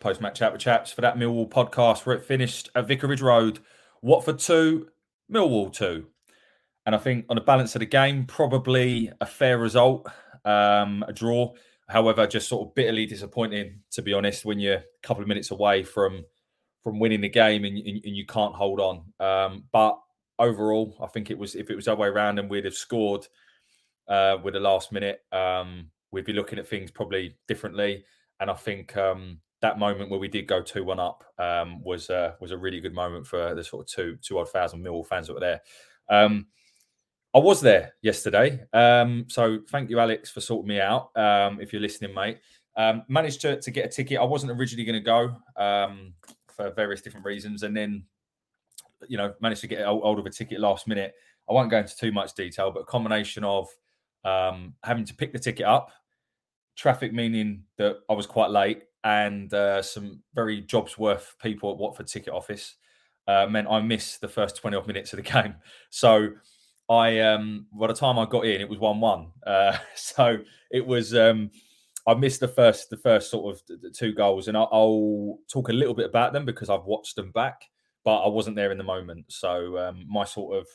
Post match chat with Chapz for that Millwall podcast where it finished at Vicarage Road. Watford 2, Millwall 2. And I think on the balance of the game, probably a fair result, um, a draw. However, just sort of bitterly disappointing, to be honest, when you're a couple of minutes away from from winning the game and, and, and you can't hold on. Um, but overall, I think it was if it was other way around and we'd have scored uh, with the last minute, um, we'd be looking at things probably differently. And I think um, that moment where we did go two one up um, was uh, was a really good moment for the sort of two two odd thousand Millwall fans that were there. Um, I was there yesterday, um, so thank you, Alex, for sorting me out. Um, if you're listening, mate, um, managed to to get a ticket. I wasn't originally going to go um, for various different reasons, and then you know managed to get hold of a ticket last minute. I won't go into too much detail, but a combination of having to pick the ticket up, traffic meaning that I was quite late, and uh, some very jobs worth people at Watford ticket office uh, meant I missed the first 20 odd minutes of the game. So I, um, by the time I got in, it was 1 1. Uh, so it was, um, I missed the first, the first sort of two goals, and I'll, I'll, talk a little bit about them because I've watched them back, but I wasn't there in the moment. So um, my sort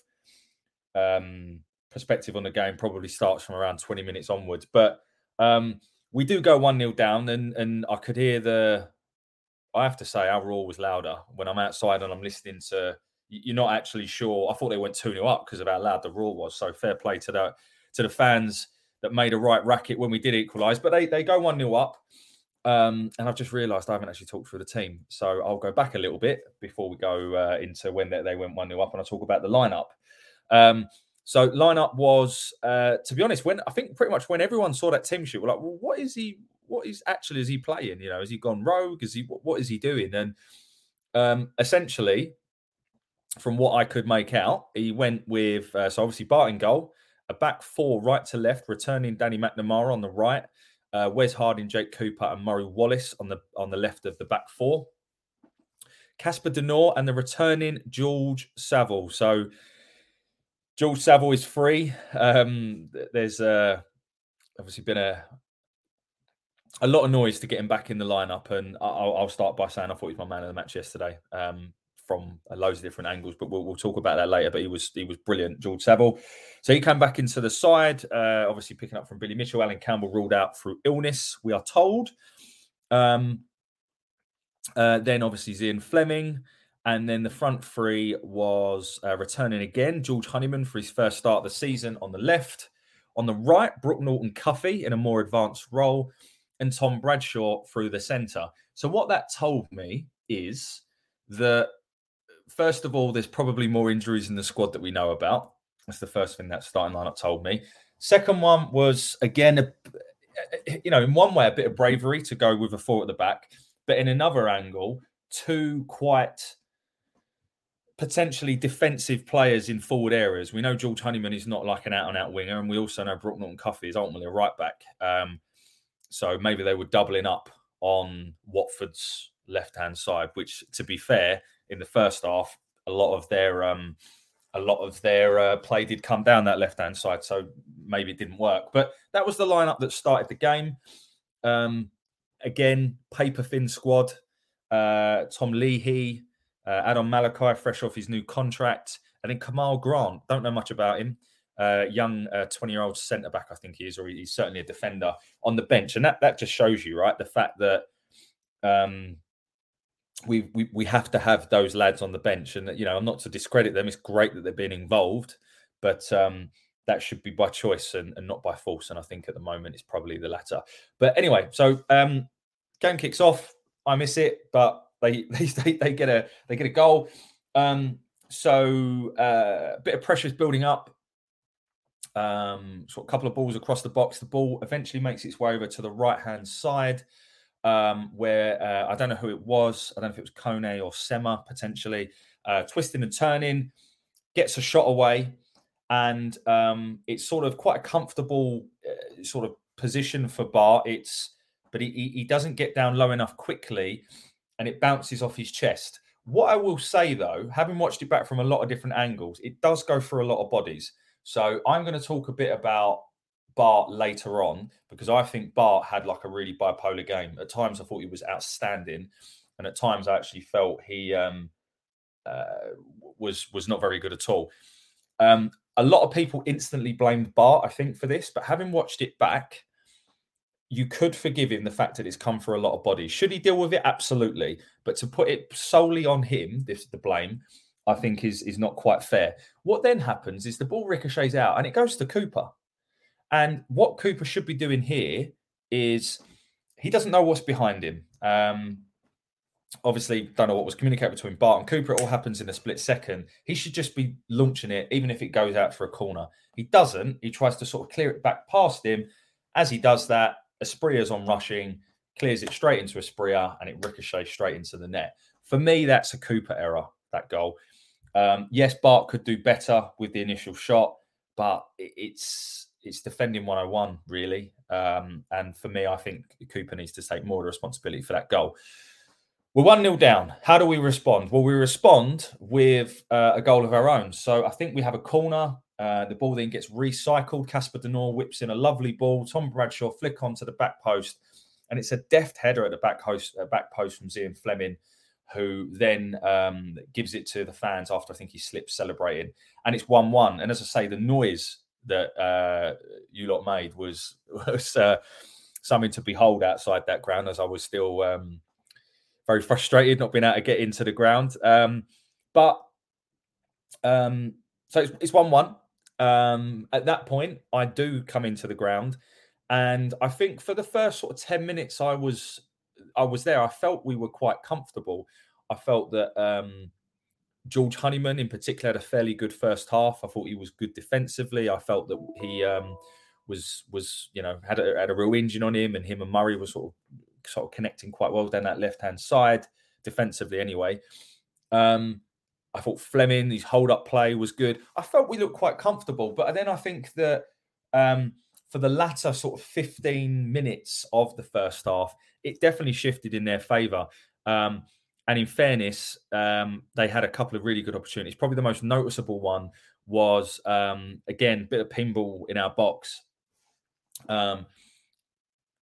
of um, perspective on the game probably starts from around 20 minutes onwards. But um, we do go one 0 down, and and I could hear the. I have to say, our roar was louder when I'm outside and I'm listening to. You're not actually sure. I thought they went two 0 up because of how loud the roar was. So fair play to the to the fans that made a right racket when we did equalise. But they they go one 0 up. Um, and I've just realised I haven't actually talked through the team, so I'll go back a little bit before we go uh, into when they, they went one 0 up, and I'll talk about the lineup. Um, so lineup was, uh, to be honest, when I think pretty much when everyone saw that team sheet, we're like, well, what is he? What is actually is he playing? You know, has he gone rogue? Is he what, what is he doing? And um, essentially, from what I could make out, he went with uh, so obviously Bart in goal, a back four right to left, returning Danny McNamara on the right, uh, Wes Harding, Jake Cooper, and Murray Wallace on the on the left of the back four. Casper De Norre and the returning George Saville. So George Saville is free. Um, there's uh, obviously been a a lot of noise to get him back in the lineup, and I'll, I'll start by saying I thought he was my man of the match yesterday um, from loads of different angles, but we'll, we'll, talk about that later. But he was he was brilliant, George Saville. So he came back into the side, uh, obviously picking up from Billy Mitchell. Alan Campbell ruled out through illness, we are told. Um, uh, then obviously Zian Flemming. And then the front three was uh, returning again, George Honeyman for his first start of the season on the left. On the right, Brooke Norton Cuffy in a more advanced role, and Tom Bradshaw through the centre. So, what that told me is that, first of all, there's probably more injuries in the squad that we know about. That's the first thing that starting lineup told me. Second one was, again, a, you know, in one way, a bit of bravery to go with a four at the back, but in another angle, two quite potentially defensive players in forward areas. We know George Honeyman is not like an out and out winger, and we also know Brooke Norton Cuffy is ultimately a right back. Um, so maybe they were doubling up on Watford's left hand side, which, to be fair, in the first half, a lot of their um, a lot of their uh, play did come down that left hand side, so maybe it didn't work. But that was the lineup that started the game. Um, again, paper thin squad. uh, Tom Leahy, uh, Adam Malachi, fresh off his new contract, and then Kamarl Grant. Don't know much about him. Uh, young 20 year old centre back, I think he is, or he's certainly a defender on the bench. And that, that just shows you, right, the fact that um, we, we we have to have those lads on the bench. And, you know, I'm not to discredit them. It's great that they're being involved, but um, that should be by choice and, and, not by force. And I think at the moment it's probably the latter. But anyway, so um, game kicks off. I miss it, but they they, they get a they get a goal. Um, so uh, a bit of pressure is building up. Um, so a couple of balls across the box. The ball eventually makes its way over to the right hand side, um, where uh, I don't know who it was. I don't know if it was Kone or Sema potentially, uh, twisting and turning, gets a shot away, and um, it's sort of quite a comfortable uh, sort of position for Bart. It's but he, he doesn't get down low enough quickly, and it bounces off his chest. What I will say though, having watched it back from a lot of different angles, it does go through a lot of bodies. So I'm going to talk a bit about Bart later on because I think Bart had like a really bipolar game. At times I thought he was outstanding, and at times I actually felt he um, uh, was was not very good at all. Um, a lot of people instantly blamed Bart, I think, for this, but having watched it back, you could forgive him the fact that it's come for a lot of bodies. Should he deal with it? Absolutely. But to put it solely on him, this is the blame, I think is is not quite fair. What then happens is the ball ricochets out and it goes to Cooper. And what Cooper should be doing here is he doesn't know what's behind him. Um, obviously, don't know what was communicated between Bart and Cooper. It all happens in a split second. He should just be launching it, even if it goes out for a corner. He doesn't. He tries to sort of clear it back past him. As he does that, Asprilla's on rushing, clears it straight into Asprilla, and it ricochets straight into the net. For me, that's a Cooper error, that goal. Um, yes, Bart could do better with the initial shot, but it's it's defending 101 really. Um, and for me, I think Cooper needs to take more responsibility for that goal. We're one 0 down. How do we respond? Well, we respond with uh, a goal of our own. So I think we have a corner. Uh, the ball then gets recycled. Casper De Norre whips in a lovely ball. Tom Bradshaw flick onto the back post, and it's a deft header at the back post, uh, back post from Zian Flemming, who then um, gives it to the fans after I think he slips celebrating, and it's one-one. And as I say, the noise that uh, you lot made was was uh, something to behold outside that ground. As I was still um, very frustrated not being able to get into the ground, um, but um, so it's one-one. Um, at that point, I do come into the ground, and I think for the first sort of ten minutes, I was I was there. I felt we were quite comfortable. I felt that um, George Honeyman, in particular, had a fairly good first half. I thought he was good defensively. I felt that he um, was was you know had a, had a real engine on him, and him and Murray were sort of sort of connecting quite well down that left hand side defensively. Anyway, um, I thought Flemming, his hold up play was good. I felt we looked quite comfortable, but then I think that um, for the latter sort of 15 minutes of the first half, it definitely shifted in their favour. Um, and in fairness, um, they had a couple of really good opportunities. Probably the most noticeable one was um, again a bit of pinball in our box, um,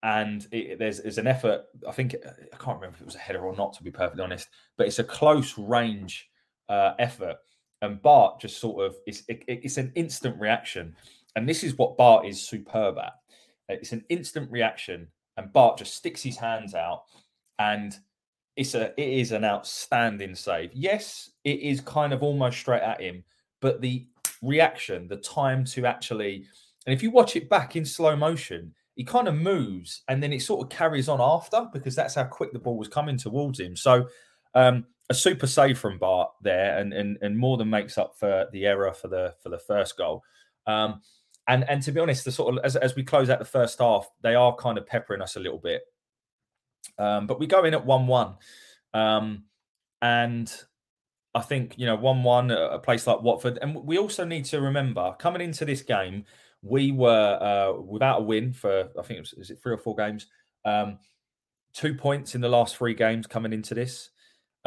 and it, there's, there's an effort. I think I can't remember if it was a header or not, to be perfectly honest, but it's a close range uh, effort, and Bart just sort of it's it, it's an instant reaction, and this is what Bart is superb at. It's an instant reaction and Bart just sticks his hands out, and it's a it is an outstanding save. Yes, it is kind of almost straight at him, but the reaction, the time to actually, and if you watch it back in slow motion, he kind of moves and then it sort of carries on after because that's how quick the ball was coming towards him. So um, a super save from Bart there, and and and more than makes up for the error for the for the first goal. Um, and and to be honest, the sort of as, as we close out the first half, they are kind of peppering us a little bit. Um, but we go in at one one, um, and I think you know one one a place like Watford, and we also need to remember coming into this game, we were uh, without a win for I think it was is it three or four games, um, two points in the last three games coming into this.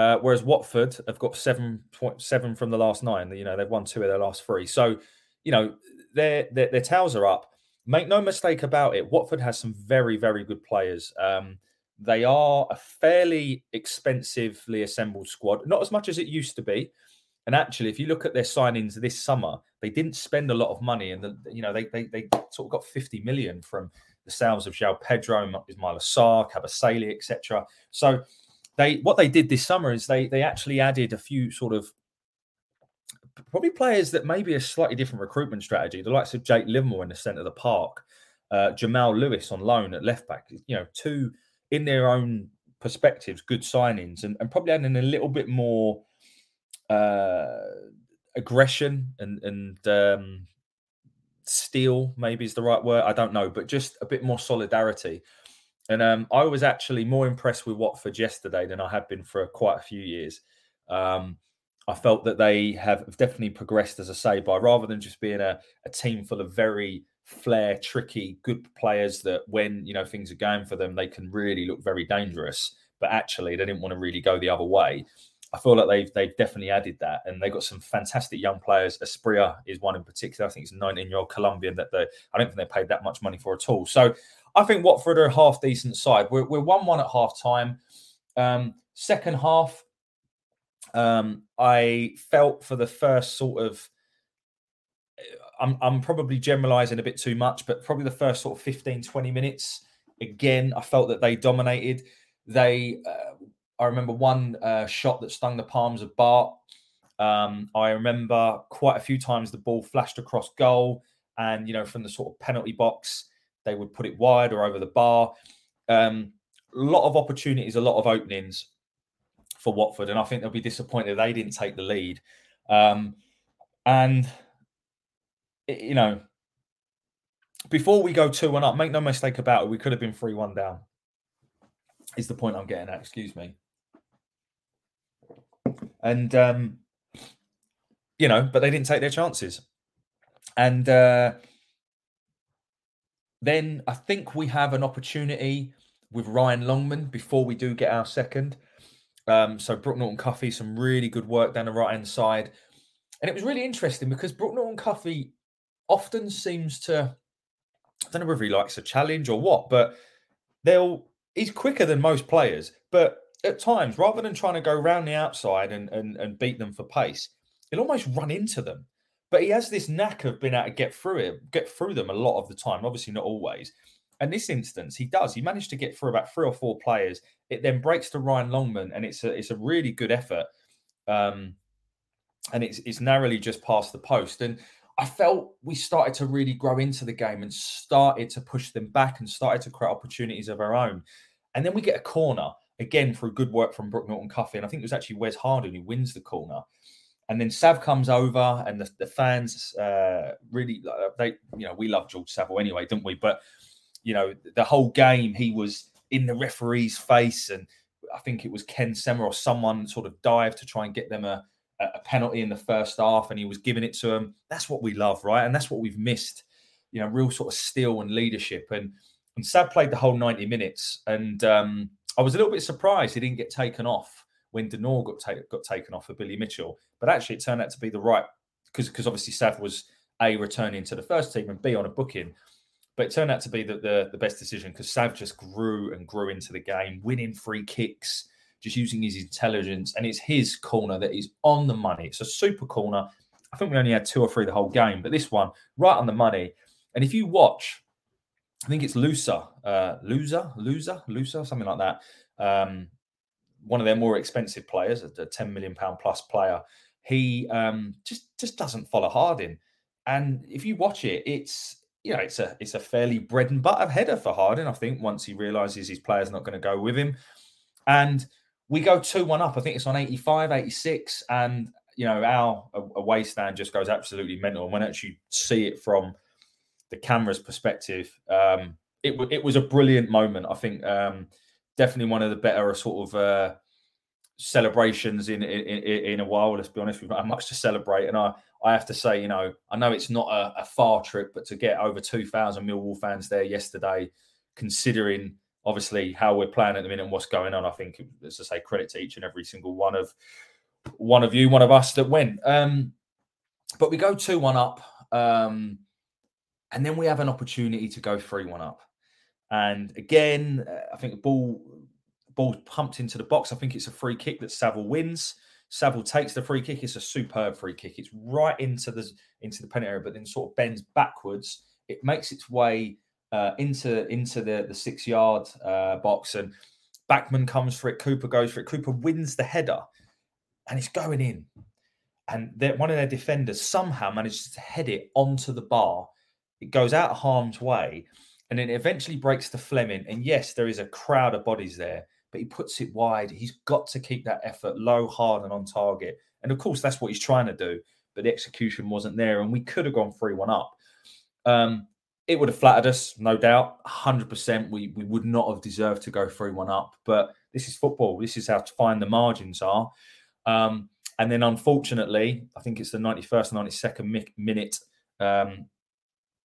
Uh, whereas Watford have got seven point seven from the last nine. You know they've won two of their last three. So you know their, their their tails are up. Make no mistake about it. Watford has some very very good players. Um, they are a fairly expensively assembled squad, not as much as it used to be. And actually, if you look at their signings this summer, they didn't spend a lot of money, and the, you know they, they they sort of got 50 million from the sales of João Pedro, Ismaila Sarr, Kabasele, etc. So they what they did this summer is they they actually added a few sort of probably players that maybe a slightly different recruitment strategy. The likes of Jake Livermore in the centre of the park, uh, Jamal Lewis on loan at left back. You know, two in their own perspectives, good signings, and, and probably adding a little bit more uh, aggression and and um, steel. Maybe is the right word. I don't know, but just a bit more solidarity. And um, I was actually more impressed with Watford yesterday than I have been for quite a few years. Um, I felt that they have definitely progressed, as I say, by rather than just being a, a team full of very flair, tricky, good players that when you know things are going for them, they can really look very dangerous. But actually, they didn't want to really go the other way. I feel like they've they've definitely added that, and they've got some fantastic young players. Asprilla is one in particular. I think it's a 19 year old Colombian that they I don't think they paid that much money for at all. So I think Watford are a half decent side. We're we're one one at half time. Um, second half, um, I felt for the first sort of, I'm, I'm probably generalizing a bit too much, but probably the first sort of 15, 20 minutes, again, I felt that they dominated. They, uh, I remember one uh, shot that stung the palms of Bart. Um, I remember quite a few times the ball flashed across goal, and you know, from the sort of penalty box, they would put it wide or over the bar. Um, a lot of opportunities, a lot of openings for Watford, and I think they'll be disappointed they didn't take the lead. Um, and you know, before we go two one up, make no mistake about it, we could have been three one down. Is the point I'm getting at? Excuse me. And um, you know, but they didn't take their chances, and uh, then I think we have an opportunity with Ryan Longman before we do get our second. Um, so Brooke Norton Cuffy, some really good work down the right hand side. And it was really interesting because Brooke Norton Cuffy often seems to, I don't know whether he likes a challenge or what, but they'll, he's quicker than most players. But at times, rather than trying to go round the outside and, and, and beat them for pace, he'll almost run into them. But he has this knack of being able to get through it, get through them a lot of the time. Obviously, not always. And this instance, he does. He managed to get through about three or four players. It then breaks to Ryan Longman, and it's a it's a really good effort. Um, and it's it's narrowly just past the post. And I felt we started to really grow into the game and started to push them back and started to create opportunities of our own. And then we get a corner again through good work from Brooke Norton Cuffy. And I think it was actually Wes Harding who wins the corner. And then Sav comes over, and the, the fans uh, really they you know we love George Saville anyway, don't we? But you know, the whole game he was in the referee's face, and I think it was Ken Sema or someone sort of dived to try and get them a, a penalty in the first half, and he was giving it to him. That's what we love, right? And that's what we've missed. You know, real sort of steel and leadership. And and Sav played the whole ninety minutes, and um, I was a little bit surprised he didn't get taken off when De Norre got ta- got taken off for Billy Mitchell. But actually, it turned out to be the right because because obviously Sav was a returning to the first team and b on a booking. But it turned out to be the, the, the best decision because Sav just grew and grew into the game, winning free kicks, just using his intelligence. And it's his corner that is on the money. It's a super corner. I think we only had two or three the whole game, but this one, right on the money. And if you watch, I think it's Louza, uh, Loser, Louza, Louza, something like that. Um, one of their more expensive players, a 10 million pound plus player. He um, just just doesn't follow Harding. And if you watch it, it's you know, it's a it's a fairly bread and butter header for Harding. I think once he realizes his player's not going to go with him, and we go two one up. I think it's on 85, 86, and you know our away stand just goes absolutely mental. And when actually see it from the camera's perspective, um, it it was a brilliant moment. I think um, definitely one of the better sort of. Uh, celebrations in, in in a while. Let's be honest, we've not much to celebrate, and I I have to say, you know, I know it's not a, a far trip, but to get over two thousand Millwall fans there yesterday, considering obviously how we're playing at the minute and what's going on, I think, as I say, credit to each and every single one of one of you, one of us that went. Um, but we go two one up, um, and then we have an opportunity to go three one up. And again, I think the ball ball pumped into the box. I think it's a free kick that Saville wins. Saville takes the free kick. It's a superb free kick. It's right into the into the penalty area, but then sort of bends backwards. It makes its way uh, into into the the six yard uh, box, and Bachmann comes for it. Cooper goes for it. Cooper wins the header, and it's going in. And one of their defenders somehow manages to head it onto the bar. It goes out of harm's way, and then eventually breaks to Flemming. And yes, there is a crowd of bodies there, but he puts it wide. He's got to keep that effort low, hard, and on target. And of course, that's what he's trying to do. But the execution wasn't there, and we could have gone 3 1 up. Um, it would have flattered us, no doubt. 100%. We, we would not have deserved to go 3 1 up. But this is football. This is how fine the margins are. Um, and then, unfortunately, I think it's the 91st, 92nd minute. Um,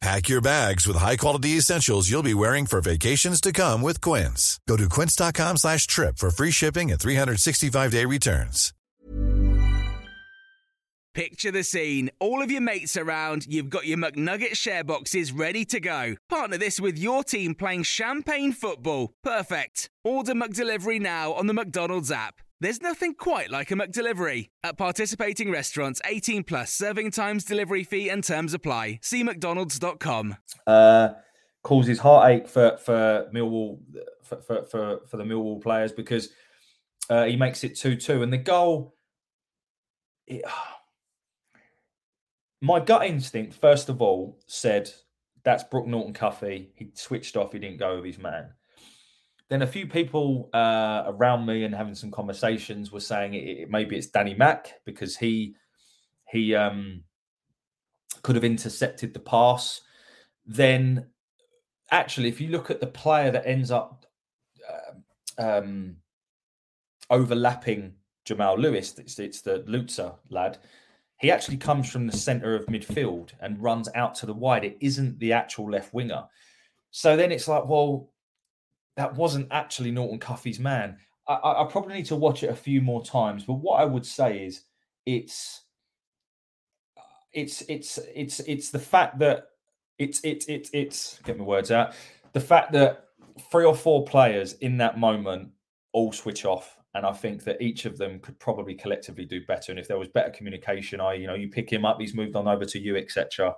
Pack your bags with high-quality essentials you'll be wearing for vacations to come with Quince. Go to quince.com slash trip for free shipping and 365-day returns. Picture the scene. All of your mates around, you've got your McNugget share boxes ready to go. Partner this with your team playing champagne football. Perfect. Order McDelivery now on the McDonald's app. There's nothing quite like a McDelivery. At participating restaurants, 18 plus serving times, delivery fee, and terms apply. See McDonald's.com. Uh, causes heartache for for Millwall for for for, for the Millwall players because uh, he makes it two two, and the goal. It, my gut instinct, first of all, said that's Brooke Norton Cuffy. He switched off. He didn't go with his man. Then a few people uh, around me and having some conversations were saying it, it, maybe it's Danny Mack because he he um, could have intercepted the pass. Then, actually, if you look at the player that ends up uh, um, overlapping Jamal Lewis, it's, it's the Lutzer lad. He actually comes from the centre of midfield and runs out to the wide. It isn't the actual left winger. So then it's like, well, that wasn't actually Norton Cuffy's man. I, I, probably need to watch it a few more times, but what I would say is it's it's it's it's it's the fact that it's it's it's it's get my words out. The fact that three or four players in that moment all switch off. And I think that each of them could probably collectively do better. And if there was better communication, I, you know, you pick him up, he's moved on over to you, etc.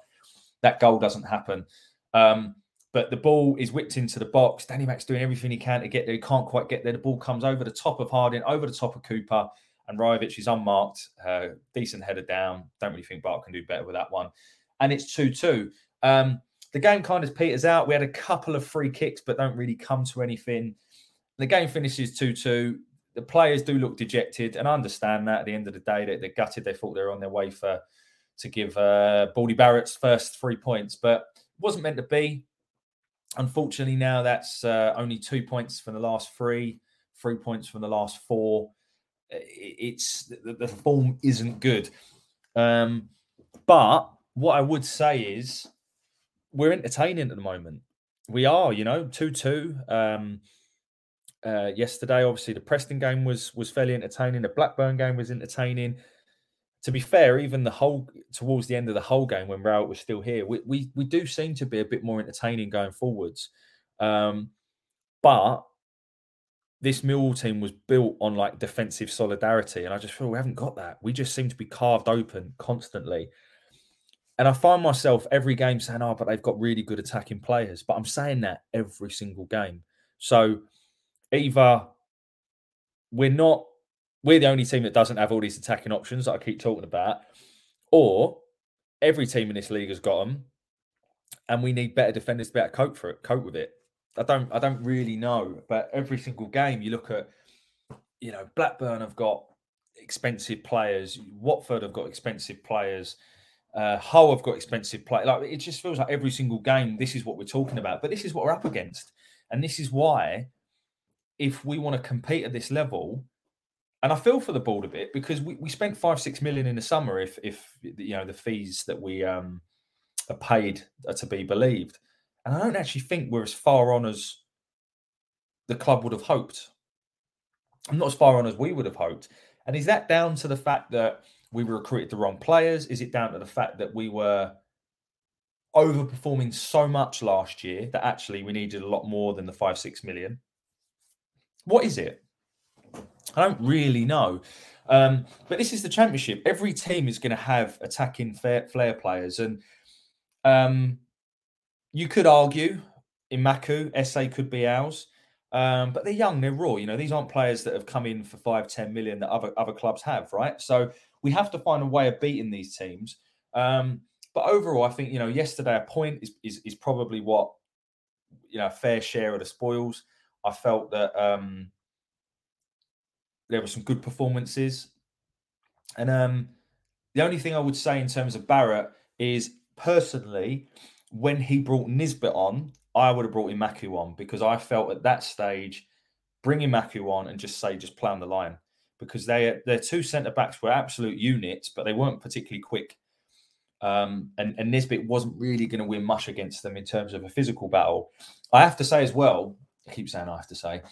That goal doesn't happen. Um, but the ball is whipped into the box. Danny Mack's doing everything he can to get there. He can't quite get there. The ball comes over the top of Harding, over the top of Cooper, and Rajovic is unmarked. Uh, decent header down. Don't really think Bart can do better with that one. And it's 2 2. Um, the game kind of peters out. We had a couple of free kicks, but don't really come to anything. The game finishes 2 2. The players do look dejected, and I understand that at the end of the day, they, they're gutted. They thought they were on their way for to give uh, Baldy Barrett's first three points, but wasn't meant to be unfortunately, now that's uh, only two points from the last three, three points from the last four. It's the, the form isn't good. Um, but what I would say is we're entertaining at the moment. We are, you know, two two. Um, uh, yesterday, obviously, the Preston game was was fairly entertaining. The Blackburn game was entertaining to be fair, even the whole towards the end of the whole game when Rowett was still here, we, we we do seem to be a bit more entertaining going forwards. Um, but this Millwall team was built on like defensive solidarity, and I just feel we haven't got that. We just seem to be carved open constantly. And I find myself every game saying, "Oh, but they've got really good attacking players." But I'm saying that every single game. So either we're not we're the only team that doesn't have all these attacking options that I keep talking about, or every team in this league has got them, and we need better defenders to be able to cope for it, cope with it. I don't, I don't really know, but every single game you look at, you know, Blackburn have got expensive players, Watford have got expensive players, uh, Hull have got expensive players. Like it just feels like every single game, this is what we're talking about, but this is what we're up against, and this is why, if we want to compete at this level and I feel for the board a bit because we, we spent five six million in the summer if if you know the fees that we um, are paid are to be believed, and I don't actually think we're as far on as the club would have hoped. I'm not as far on as we would have hoped, and is that down to the fact that we recruited the wrong players? Is it down to the fact that we were overperforming so much last year that actually we needed a lot more than the five six million? What is it? I don't really know. Um, but this is the championship. Every team is going to have attacking flair players. And um, you could argue Emakhu, Esse could be ours. Um, but they're young, they're raw. You know, these aren't players that have come in for five, 10 million that other, other clubs have, right? So we have to find a way of beating these teams. Um, but overall, I think, you know, yesterday a point is, is, is probably what, you know, fair share of the spoils. I felt that um, there were some good performances. And um, the only thing I would say in terms of Barrett is personally, when he brought Nisbet on, I would have brought Emakhu on because I felt at that stage, bring Emakhu on and just say, just play on the line because they their two centre backs were absolute units, but they weren't particularly quick. Um, and, and Nisbet wasn't really going to win much against them in terms of a physical battle. I have to say as well, I keep saying I have to say,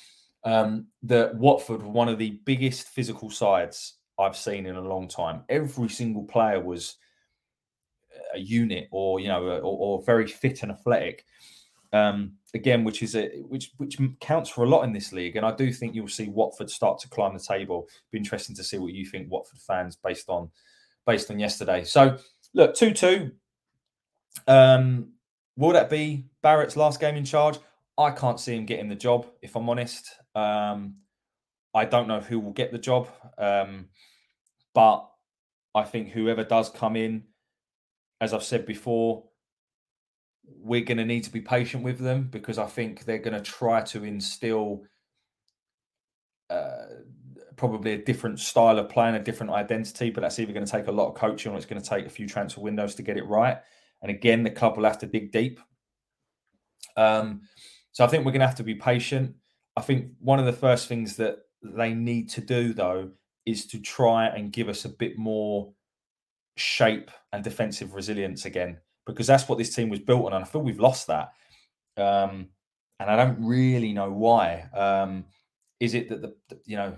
um, that Watford were one of the biggest physical sides I've seen in a long time. Every single player was a unit, or you know, or, or very fit and athletic. Um, again, which is a which which counts for a lot in this league, and I do think you'll see Watford start to climb the table. Be interesting to see what you think, Watford fans, based on based on yesterday. So, look, two two. Um, will that be Barrett's last game in charge? I can't see him getting the job, if I'm honest. Um, I don't know who will get the job, um, but I think whoever does come in, as I've said before, we're going to need to be patient with them because I think they're going to try to instill uh, probably a different style of playing, a different identity. But that's either going to take a lot of coaching or it's going to take a few transfer windows to get it right. And again, the club will have to dig deep. Um, so I think we're going to have to be patient. I think one of the first things that they need to do, though, is to try and give us a bit more shape and defensive resilience again, because that's what this team was built on. And I feel we've lost that. Um, and I don't really know why. Um, is it that the, you know,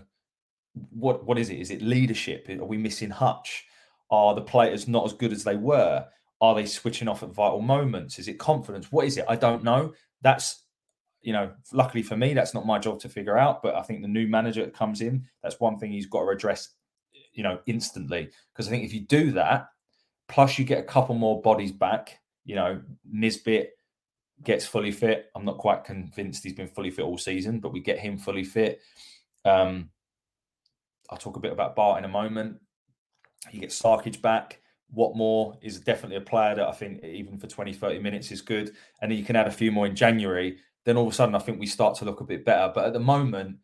what what is it? Is it leadership? Are we missing Hutch? Are the players not as good as they were? Are they switching off at vital moments? Is it confidence? What is it? I don't know. That's you know, luckily for me, that's not my job to figure out. But I think the new manager that comes in, that's one thing he's got to address, you know, instantly. Because I think if you do that, plus you get a couple more bodies back, you know, Nisbet gets fully fit. I'm not quite convinced he's been fully fit all season, but we get him fully fit. Um, I'll talk a bit about Bart in a moment. You get Sarkic back. Watmore is definitely a player that I think even for 20, 30 minutes is good. And then you can add a few more in January then all of a sudden I think we start to look a bit better. But at the moment,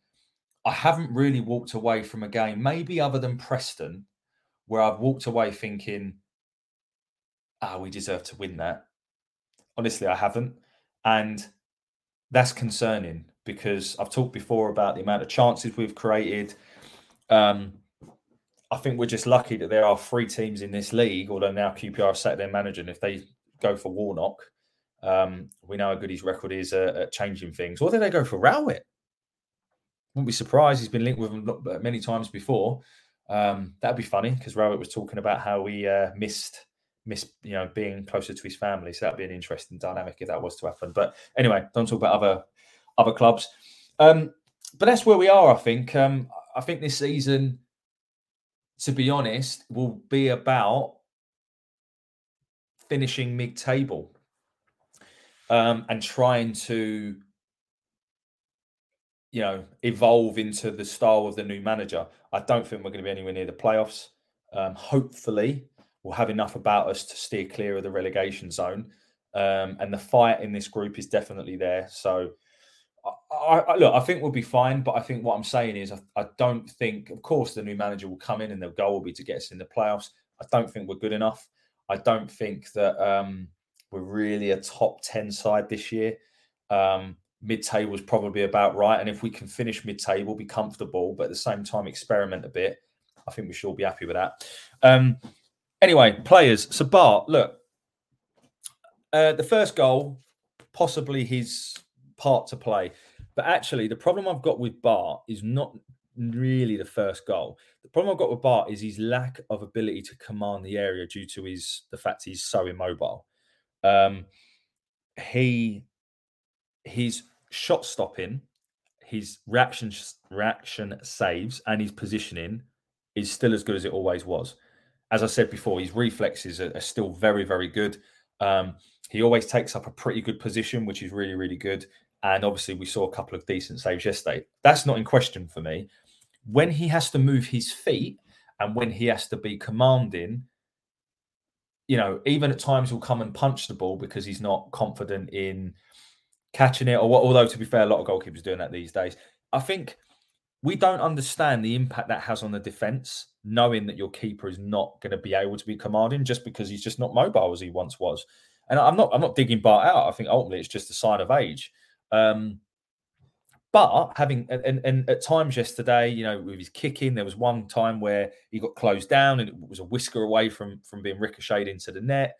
I haven't really walked away from a game, maybe other than Preston, where I've walked away thinking, ah, we deserve to win that. Honestly, I haven't. And that's concerning because I've talked before about the amount of chances we've created. Um, I think we're just lucky that there are three teams in this league, although now QPR have set their manager, and if they go for Warnock, um, we know how good his record is uh, at changing things. Or did they go for Rowett? Wouldn't be surprised. He's been linked with him many times before. Um, that'd be funny because Rowett was talking about how he uh, missed missed you know being closer to his family. So that'd be an interesting dynamic if that was to happen. But anyway, don't talk about other other clubs. Um, but that's where we are. I think. Um, I think this season, to be honest, will be about finishing mid-table um, and trying to you know evolve into the style of the new manager. I don't think we're going to be anywhere near the playoffs. Um, hopefully, we'll have enough about us to steer clear of the relegation zone. Um, and the fight in this group is definitely there. So, I, I, look, I think we'll be fine. But I think what I'm saying is, I, I, don't think, of course, the new manager will come in and their goal will be to get us in the playoffs. I don't think we're good enough. I don't think that um, we're really a top 10 side this year. Um, mid-table is probably about right. And if we can finish mid-table, be comfortable, but at the same time experiment a bit, I think we should all be happy with that. Um, anyway, players. So Bart, look, uh, the first goal, possibly his part to play. But actually, the problem I've got with Bart is not really the first goal. The problem I've got with Bart is his lack of ability to command the area due to his the fact he's so immobile. Um, he his shot stopping, his reaction reaction saves, and his positioning is still as good as it always was. As I said before, his reflexes are, are still very very good. Um, he always takes up a pretty good position, which is really really good. And obviously, we saw a couple of decent saves yesterday. That's not in question for me. When he has to move his feet and when he has to be commanding, you know, even at times he'll come and punch the ball because he's not confident in catching it. Or what, although to be fair, a lot of goalkeepers doing that these days. I think we don't understand the impact that has on the defense, knowing that your keeper is not going to be able to be commanding just because he's just not mobile as he once was. And I'm not I'm not digging Bart out. I think ultimately it's just a sign of age. Um, but having and, and at times yesterday, you know, with his kicking, there was one time where he got closed down and it was a whisker away from from being ricocheted into the net.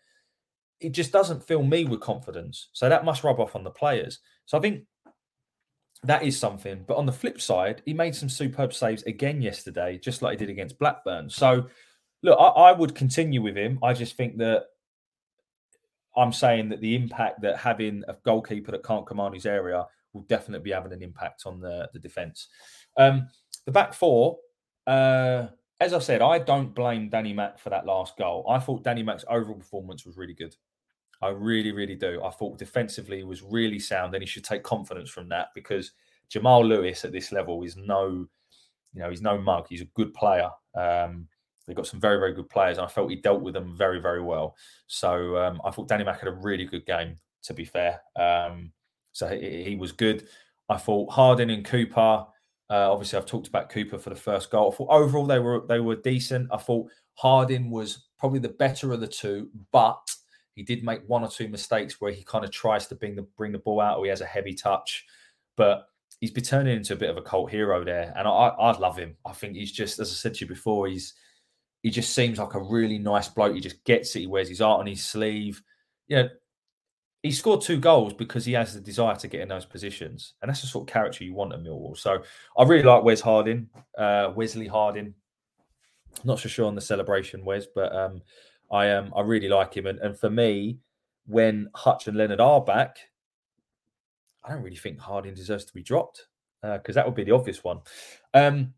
It just doesn't fill me with confidence. So that must rub off on the players. So I think that is something. But on the flip side, he made some superb saves again yesterday, just like he did against Blackburn. So look, I, I would continue with him. I just think that I'm saying that the impact that having a goalkeeper that can't command his area will definitely be having an impact on the, the defence. Um, the back four, uh, as I said, I don't blame Danny Mack for that last goal. I thought Danny Mack's overall performance was really good. I really, really do. I thought defensively was really sound, and he should take confidence from that because Jamal Lewis at this level is no, you know, he's no mug. He's a good player. Um, They've got some very, very good players, and I felt he dealt with them very, very well. So um, I thought Danny Mack had a really good game, to be fair. Um, so he, he, was good. I thought Harding and Cooper. Uh, obviously, I've talked about Cooper for the first goal. I thought overall they were they were decent. I thought Harding was probably the better of the two, but he did make one or two mistakes where he kind of tries to bring the bring the ball out, or he has a heavy touch. But he's been turning into a bit of a cult hero there, and I, I love him. I think he's just, as I said to you before, he's he just seems like a really nice bloke. He just gets it. He wears his art on his sleeve. You know, he scored two goals because he has the desire to get in those positions, and that's the sort of character you want at Millwall. So I really like Wes Harding, uh, Wesley Harding. not so sure on the celebration, Wes, but um, I um, I really like him. And, and for me, when Hutch and Leonard are back, I don't really think Harding deserves to be dropped because uh, that would be the obvious one. Um,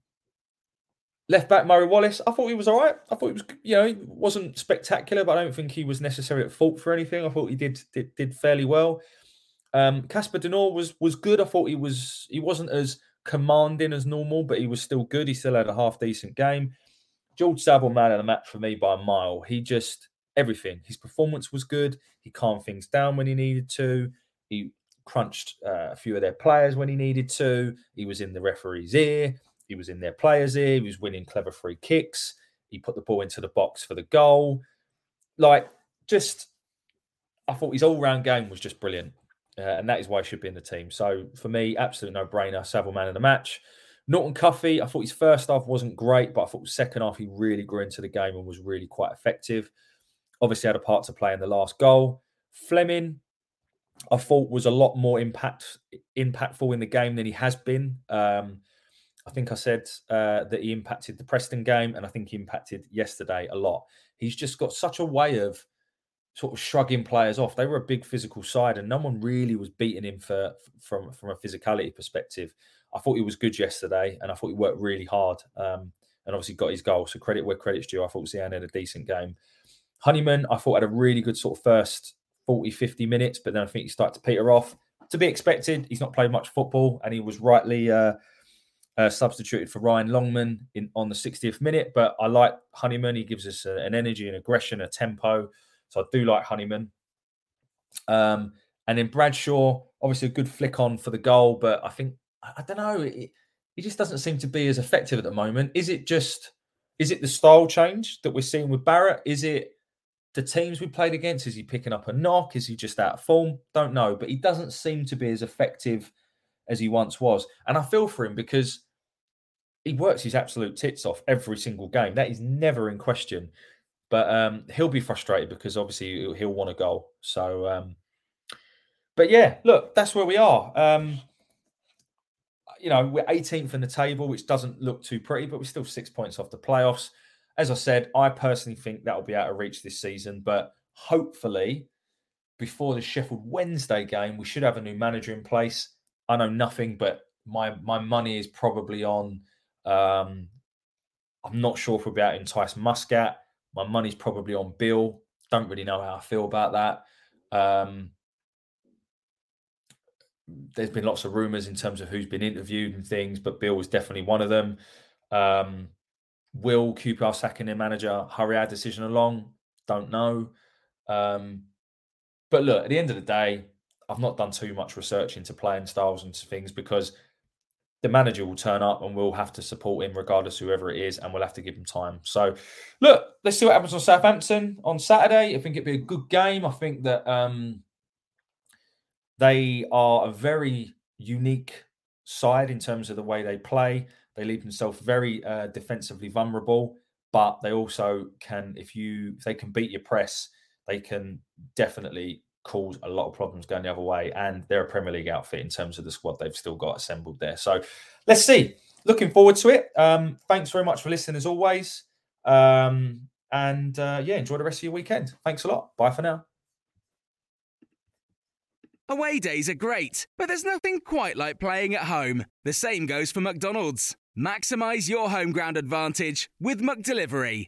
Left back Murray Wallace, I thought he was all right. I thought he was, you know, he wasn't spectacular, but I don't think he was necessarily at fault for anything. I thought he did did, did fairly well. Um, Casper De Norre was was good. I thought he was he wasn't as commanding as normal, but he was still good. He still had a half decent game. George Saville, man of the match for me by a mile. He just everything. His performance was good. He calmed things down when he needed to. He crunched uh, a few of their players when he needed to. He was in the referee's ear. He was in their players' ear. He was winning clever free kicks. He put the ball into the box for the goal. Like, just, I thought his all round game was just brilliant. Uh, and that is why he should be in the team. So for me, absolute no brainer. Saville man of the match. Norton Cuffy, I thought his first half wasn't great, but I thought second half he really grew into the game and was really quite effective. Obviously, had a part to play in the last goal. Flemming, I thought was a lot more impact impactful in the game than he has been. Um, I think I said uh, that he impacted the Preston game, and I think he impacted yesterday a lot. He's just got such a way of sort of shrugging players off. They were a big physical side, and no one really was beating him for from from a physicality perspective. I thought he was good yesterday, and I thought he worked really hard, um, and obviously got his goal. So credit where credit's due. I thought Zian had a decent game. Honeyman, I thought had a really good sort of first 40, 50 minutes, but then I think he started to peter off. To be expected, he's not played much football, and he was rightly. Uh, uh, substituted for Ryan Longman in on the 60th minute. But I like Honeyman. He gives us a, an energy, an aggression, a tempo. So I do like Honeyman. Um, and then Bradshaw, obviously a good flick on for the goal, but I think I, I don't know. He just doesn't seem to be as effective at the moment. Is it just is it the style change that we're seeing with Barrett? Is it the teams we played against? Is he picking up a knock? Is he just out of form? Don't know. But he doesn't seem to be as effective as he once was. And I feel for him because he works his absolute tits off every single game. That is never in question. But um, he'll be frustrated because obviously he'll, want a goal. So, um, but yeah, look, that's where we are. Um, you know, we're 18th in the table, which doesn't look too pretty, but we're still six points off the playoffs as I said, I personally think that will be out of reach this season, but hopefully before the Sheffield Wednesday game, we should have a new manager in place. I know nothing, but my my money is probably on. Um, I'm not sure if we'll be out entice Muscat. My money's probably on Bill. Don't really know how I feel about that. Um, there's been lots of rumours in terms of who's been interviewed and things, but Bill was definitely one of them. Um, Will QPR sacking their manager hurry our decision along? Don't know. Um, but look, at the end of the day, I've not done too much research into playing styles and things because the manager will turn up and we'll have to support him regardless whoever it is, and we'll have to give him time. So, look, let's see what happens on Southampton on Saturday. I think it'd be a good game. I think that um, they are a very unique side in terms of the way they play. They leave themselves very uh, defensively vulnerable, but they also can, if you if they can beat your press, they can definitely cause a lot of problems going the other way. And they're a Premier League outfit in terms of the squad they've still got assembled there. So let's see. Looking forward to it. Um, thanks very much for listening as always. Um, and uh, yeah, enjoy the rest of your weekend. Thanks a lot. Bye for now. Away days are great, but there's nothing quite like playing at home. The same goes for McDonald's. Maximize your home ground advantage with McDelivery.